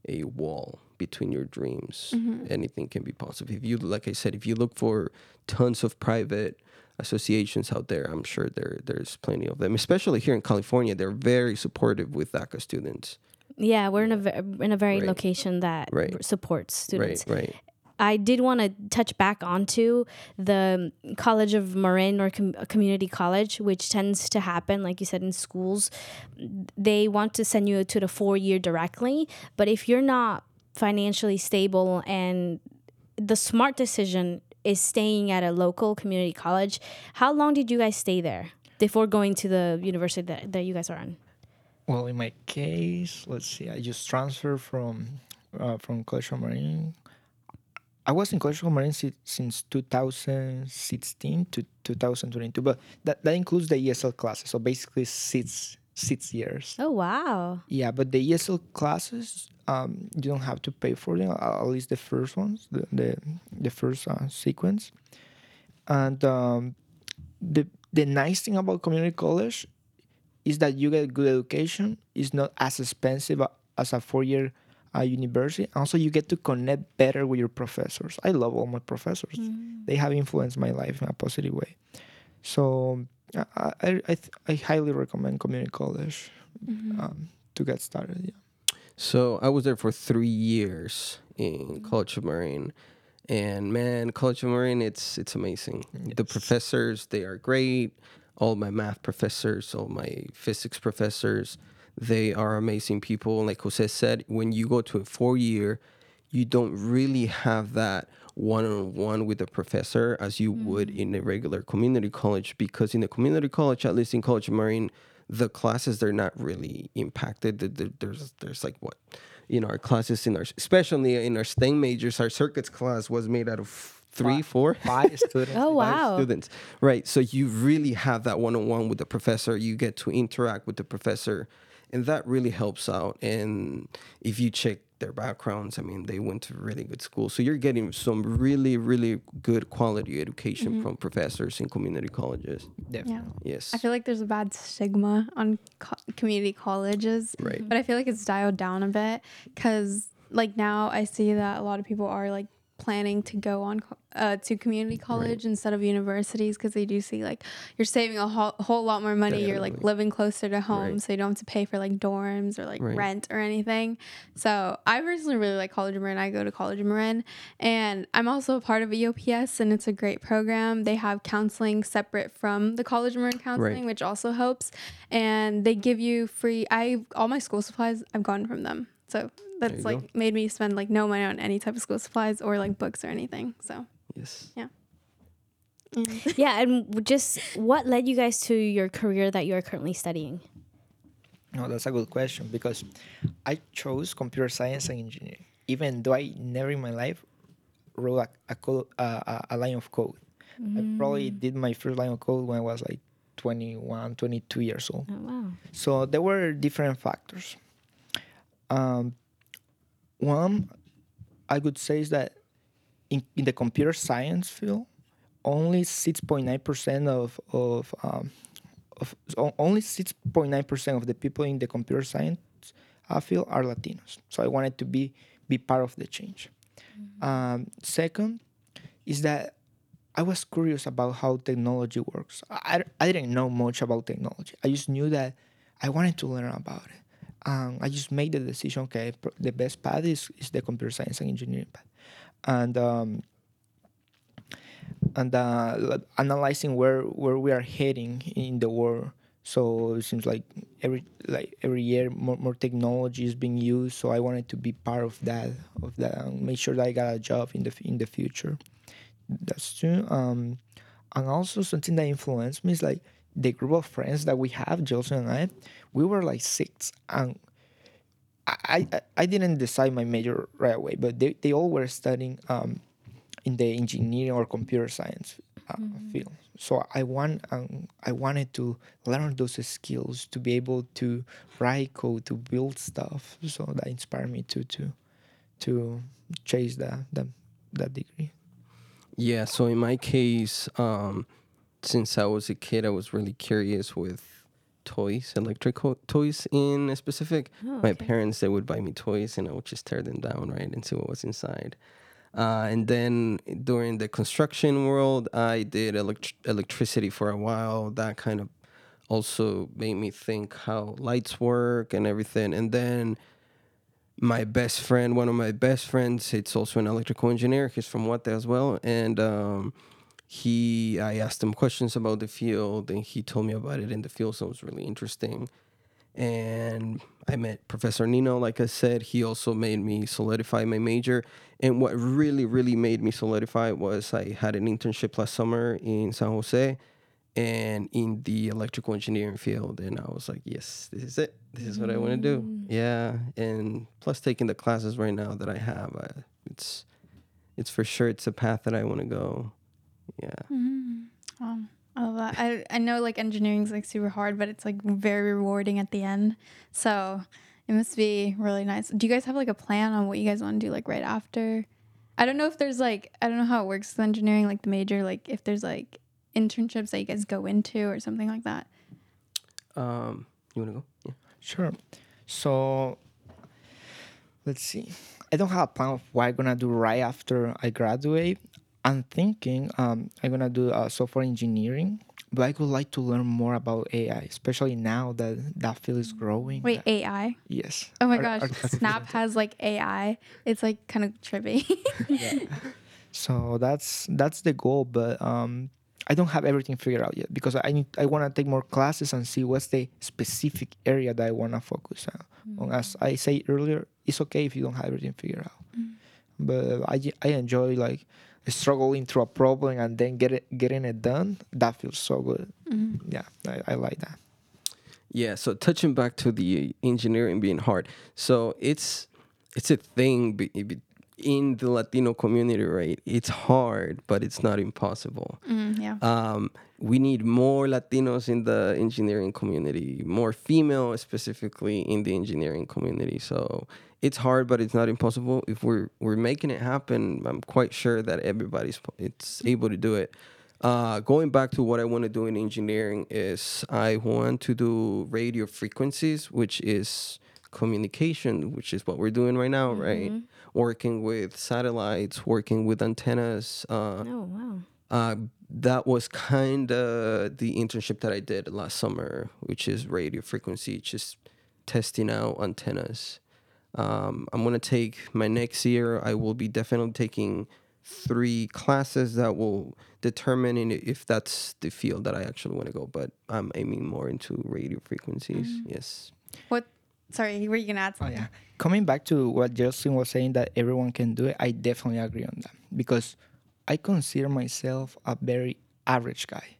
a wall between your dreams. Anything can be possible. If you like I said, if you look for tons of private associations out there, I'm sure there there's plenty of them. Especially here in California, they're very supportive with DACA students. Yeah, we're in a in a very Right. location that Right. supports students. Right, right. I did want to touch back onto the um, College of Marin or com- community college, which tends to happen, like you said, in schools. They want to send you to the four year directly, but if you're not financially stable and the smart decision is staying at a local community college, how long did you guys stay there before going to the university that, that you guys are in? Well, in my case, let's see. I just transferred from uh, from College of Marin. I was in College of Marin si- since 2016 to 2022, but that, that includes the ESL classes. So basically, six six years. Oh, wow. Yeah, but the ESL classes, um, you don't have to pay for them. At least the first ones, the the, the first uh, sequence. And um, the the nice thing about community college is that you get good education. It's not as expensive as a four year uh, university. Also, you get to connect better with your professors. I love all my professors. They have influenced my life in a positive way. So I I I, th- I highly recommend community college um, to get started. Yeah. So I was there for three years in College of Marin, and man, College of Marin, it's it's amazing. The professors, they are great. All my math professors, all my physics professors, they are amazing people. And like Jose said, when you go to a four year, you don't really have that one on one with a professor as you would mm. in a regular community college because in the community college, at least in College of Marin, the classes they're not really impacted. The- the- There's there's like what you know our classes in our especially in our STEM majors, our circuits class was made out of three, four Five students. Oh, wow. students. Right. So you really have that one on one with the professor. You get to interact with the professor, and that really helps out. And if you check their backgrounds, I mean, they went to really good schools. So you're getting some really, really good quality education mm-hmm. from professors in community colleges. Definitely. Yeah. Yes. I feel like there's a bad stigma on co- community colleges. Right. But I feel like it's dialed down a bit because, like, now I see that a lot of people are like planning to go on uh, to community college instead of universities because they do see like you're saving a whole, whole lot more money. You're like living closer to home, Right. so you don't have to pay for like dorms or like Right. rent or anything. So I personally really like College of Marin. I go to College of Marin, and I'm also a part of EOPS, and it's a great program. They have counseling separate from the College of Marin counseling, which also helps. And they give you free. I all my school supplies I've gotten from them, so that's like go. made me spend like no money on any type of school supplies or like books or anything. So yes. Yeah, Yeah. and just what led you guys to your career that you are currently studying? No, that's a good question because I chose computer science and engineering, even though I never in my life wrote a, a, code, uh, a, a line of code. I probably did my first line of code when I was like 21, 22 years old. Oh wow. So there were different factors. Um, one, I would say is that in, in the computer science field, only 6.9% of, of, um, of o- only 6.9% of the people in the computer science uh, field are Latinos. So I wanted to be, be part of the change. Um, second is that I was curious about how technology works. I, I didn't know much about technology. I just knew that I wanted to learn about it. Um, I just made the decision. Okay, the best path is, is the computer science and engineering path, and um, and uh, analyzing where where we are heading in the world. So it seems like every like every year more, more technology is being used. So I wanted to be part of that of that and make sure that I got a job in the in the future. That's true. Um, and also something that influenced me is like the group of friends that we have, Joseph and I. We were like six, and I I, I didn't decide my major right away, but they, they all were studying um, in the engineering or computer science uh, field. So I want um, I wanted to learn those skills to be able to write code, to build stuff. So that inspired me to to to chase that that, that degree. Yeah, so in my case, um, since I was a kid, I was really curious with toys, electrical toys in specific. my parents, they would buy me toys and I would just tear them down, right, and see what was inside. Uh, and then during the construction world, I did elect- electricity for a while. That kind of also made me think how lights work and everything. And then my best friend, one of my best friends, it's also an electrical engineer. He's from Guate as well, and um, he, I asked him questions about the field, and he told me about it in the field, so it was really interesting. And I met Professor Nino. Like I said, he also made me solidify my major. And what really, really made me solidify was I had an internship last summer in San Jose and in the electrical engineering field and i was like yes this is it this is what i want to do mm. yeah and plus taking the classes right now that i have I, it's it's for sure it's a path that i want to go yeah Oh, I love that. I, I know like engineering's like super hard, but it's like very rewarding at the end. So it must be really nice. Do you guys have like a plan on what you guys want to do like right after? I don't know if there's like I don't know how it works with engineering, like the major, like if there's like internships that you guys go into or something like that. um you want to go yeah Sure. So let's see. I don't have a plan of what I'm gonna do right after I graduate. I'm thinking um, I'm gonna do uh, software engineering, but I would like to learn more about AI, especially now that that field is growing. Wait, Uh, AI? yes. Oh my gosh, Snap has like AI. It's like kind of trippy. So that's that's the goal, but um, I don't have everything figured out yet because I need I want to take more classes and see what's the specific area that I want to focus on. on. As I say earlier, it's okay if you don't have everything figured out, but I, I enjoy like struggling through a problem and then get it getting it done. That feels so good. Mm-hmm. Yeah, I, I like that. Yeah, so touching back to the engineering being hard. So it's it's a thing be- be- in the Latino community, right? It's hard, but it's not impossible. Mm, yeah. Um, we need more Latinos in the engineering community, more female specifically in the engineering community. So it's hard, but it's not impossible. If we're we're making it happen, I'm quite sure that everybody's it's able to do it. Uh, going back to what I want to do in engineering is I want to do radio frequencies, which is communication, which is what we're doing right now, right? Working with satellites, working with antennas. Uh, Oh wow. uh, that was kind of the internship that I did last summer, which is radio frequency, just testing out antennas. Um, I'm gonna take my next year. I will be definitely taking three classes that will determine if that's the field that I actually want to go. But I'm aiming more into radio frequencies. Yes. what? Sorry, were you gonna add something? Oh something? yeah. Coming back to what Justin was saying that everyone can do it, I definitely agree on that because I consider myself a very average guy.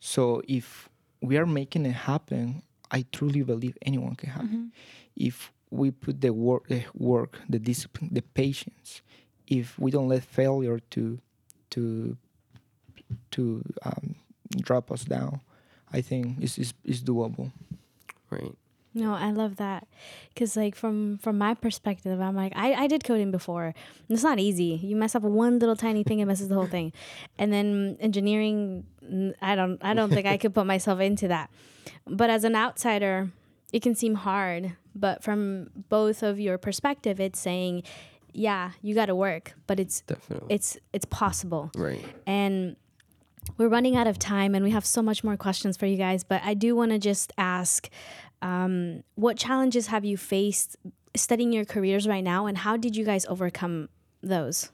So if we are making it happen, I truly believe anyone can happen. If we put the work, the work, the discipline, the patience, if we don't let failure to to to um, drop us down, I think it's, it's, it's doable. Right. No, I love that because, like, from from my perspective, I'm like, I, I did coding before. And it's not easy. You mess up one little tiny thing, it messes the whole thing. And then engineering, I don't I don't think I could put myself into that. But as an outsider, it can seem hard. But from both of your perspective, it's saying, yeah, you got to work, but it's Definitely. it's it's possible right. and we're running out of time and we have so much more questions for you guys but i do want to just ask um, what challenges have you faced studying your careers right now and how did you guys overcome those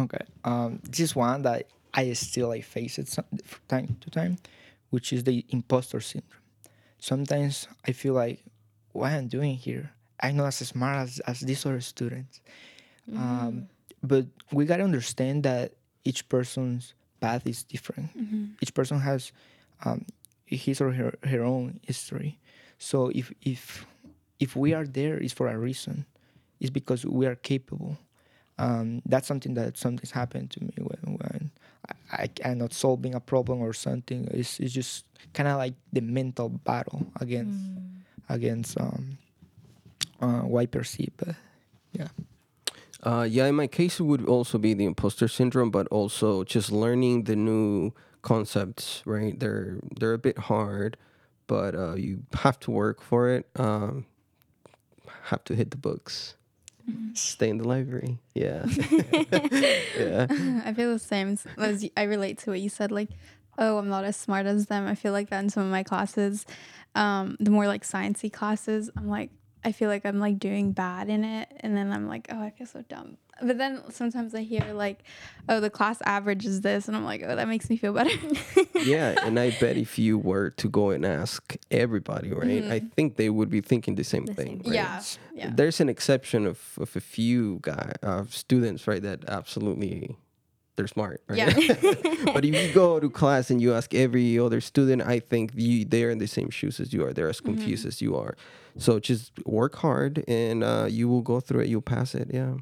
Okay. Um, this is one that I still I face it some, from time to time, which is the imposter syndrome. Sometimes I feel like, what I'm doing here, I'm not as smart as, as these other students. Um, but we gotta understand that each person's path is different. Each person has um, his or her, her own history. So if if if we are there, it's for a reason. It's because we are capable um, that's something that sometimes happened to me when, when I, I, I'm not solving a problem or something. It's, it's just kind of like the mental battle against against um, uh, what I perceive. But yeah, Uh, yeah, in my case, it would also be the imposter syndrome, but also just learning the new concepts. Right, they're they're a bit hard, but uh, you have to work for it. Um, have to hit the books, stay in the library. Yeah, yeah, I feel the same. As I relate to what you said, like, oh, I'm not as smart as them. I feel like that in some of my classes. Um, the more like sciencey classes, I'm like, I feel like I'm like doing bad in it, and then I'm like, oh, I feel so dumb. But then sometimes I hear like, oh, the class average is this, and I'm like, oh, that makes me feel better. yeah, and I bet if you were to go and ask everybody, right, I think they would be thinking the same The thing. same. right? yeah, yeah. There's an exception of, of a few guy uh, students, right, that absolutely they're smart. Right? Yeah. but if you go to class and you ask every other student, I think you, they're in the same shoes as you are. They're as confused as you are. So just work hard and uh, you will go through it. You'll pass it. Yeah.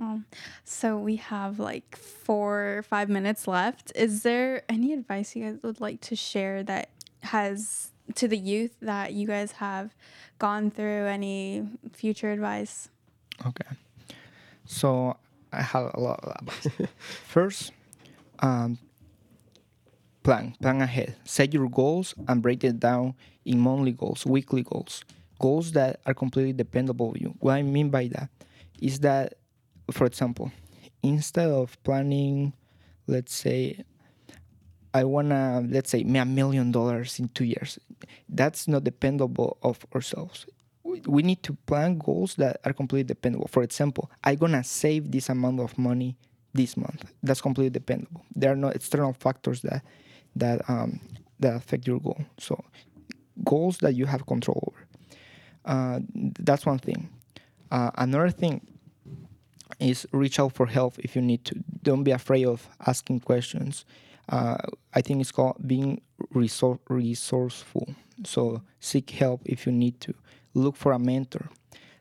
Oh, so we have like four or five minutes left. Is there any advice you guys would like to share that has to the youth that you guys have gone through? Any future advice? Okay. So I have a lot of advice. First, um, plan, plan ahead. Set your goals and break it down in monthly goals, weekly goals, goals that are completely dependable on you. What I mean by that is that, for example, instead of planning, let's say, I wanna, let's say, make a million dollars in two years. That's not dependable of ourselves we need to plan goals that are completely dependable. For example, I'm gonna save this amount of money this month. That's completely dependable. There are no external factors that that um, that affect your goal. So goals that you have control over. Uh, that's one thing. Uh, another thing is reach out for help if you need to. Don't be afraid of asking questions. Uh, I think it's called being resor- resourceful. So seek help if you need to. Look for a mentor.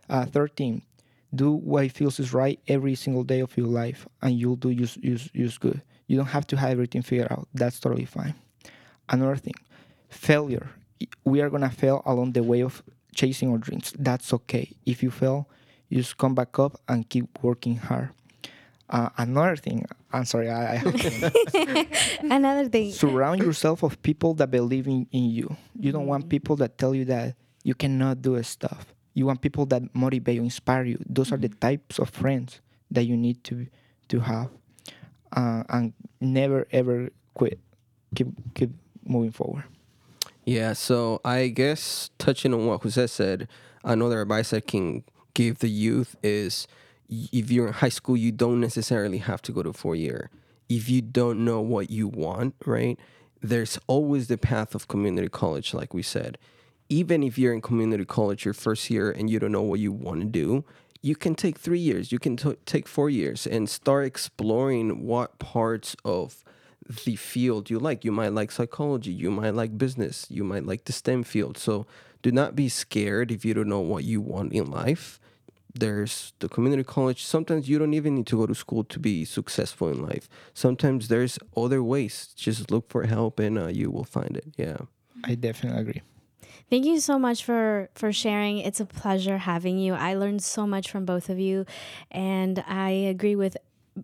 Uh, 13. Do what feels is right every single day of your life, and you'll do use use use good. You don't have to have everything figured out. That's totally fine. Another thing, failure. We are gonna fail along the way of chasing our dreams. That's okay. If you fail, you just come back up and keep working hard. Uh, another thing, I'm sorry, I, I Another thing. surround yourself of people that believe in, in you. You don't want people that tell you that you cannot do stuff. You want people that motivate you, inspire you. Those are the types of friends that you need to to have, uh, and never ever quit. Keep keep moving forward. Yeah, so I guess touching on what Jose said, another advice I can give the youth is if you're in high school, you don't necessarily have to go to four year. If you don't know what you want, right, there's always the path of community college, like we said. Even if you're in community college your first year and you don't know what you want to do, you can take three years, you can t- take four years and start exploring what parts of the field you like. You might like psychology, you might like business, you might like the STEM field. So do not be scared if you don't know what you want in life. There's the community college. Sometimes you don't even need to go to school to be successful in life. Sometimes there's other ways. Just look for help and uh, you will find it. Yeah. I definitely agree. Thank you so much for for sharing. It's a pleasure having you. I learned so much from both of you, and I agree with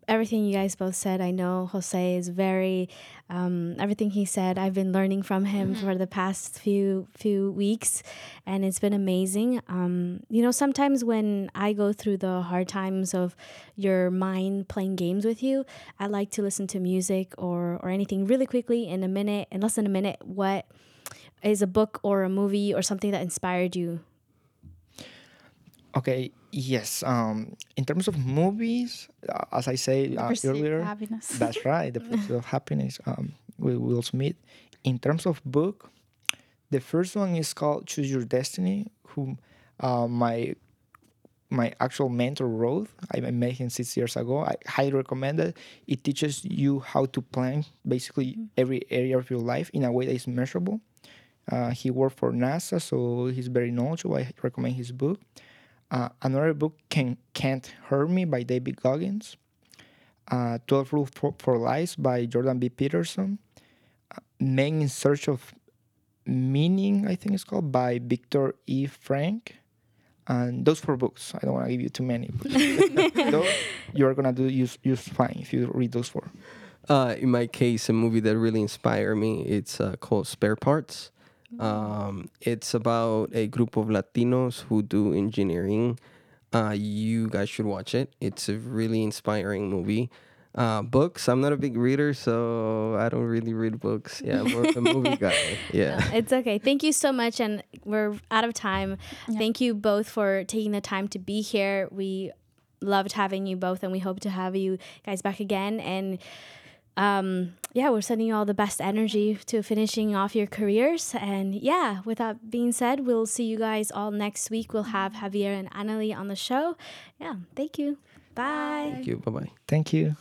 everything you guys both said. I know Jose is very um, everything he said. I've been learning from him for the past few few weeks, and it's been amazing. Um, you know, sometimes when I go through the hard times of your mind playing games with you, I like to listen to music or or anything really quickly in a minute, in less than a minute. What is a book or a movie or something that inspired you? Okay. Yes. Um. In terms of movies, uh, as I say uh, earlier, happiness. That's right. The Pursuit of Happiness. Um, with Will Smith. In terms of book, the first one is called Choose Your Destiny. Who, uh, my my actual mentor wrote. I met him six years ago. I highly recommend it. It teaches you how to plan basically every area of your life in a way that is measurable. Uh, he worked for NASA, so he's very knowledgeable. I recommend his book. Uh, another book, Can, Can't Hurt Me by David Goggins. Uh, 12 Rules for, for Life by Jordan B. Peterson. Uh, Men in Search of Meaning, I think it's called, by Victor E. Frankl. And those four books. I don't want to give you too many. Those you're going to do use, use fine if you read those four. Uh, in my case, a movie that really inspired me, it's uh, called Spare Parts. Um, it's about a group of Latinos who do engineering. Uh, you guys should watch it. It's a really inspiring movie. Uh, books. I'm not a big reader, so I don't really read books. Yeah, more of a movie guy. Yeah. No, it's okay. Thank you so much, and we're out of time. Thank you both for taking the time to be here. We loved having you both, and we hope to have you guys back again. And um, yeah, we're sending you all the best energy to finishing off your careers. And yeah, with that being said, we'll see you guys all next week. We'll have Javier and Annalie on the show. Yeah, thank you. Bye. Thank you. Bye bye. Thank you.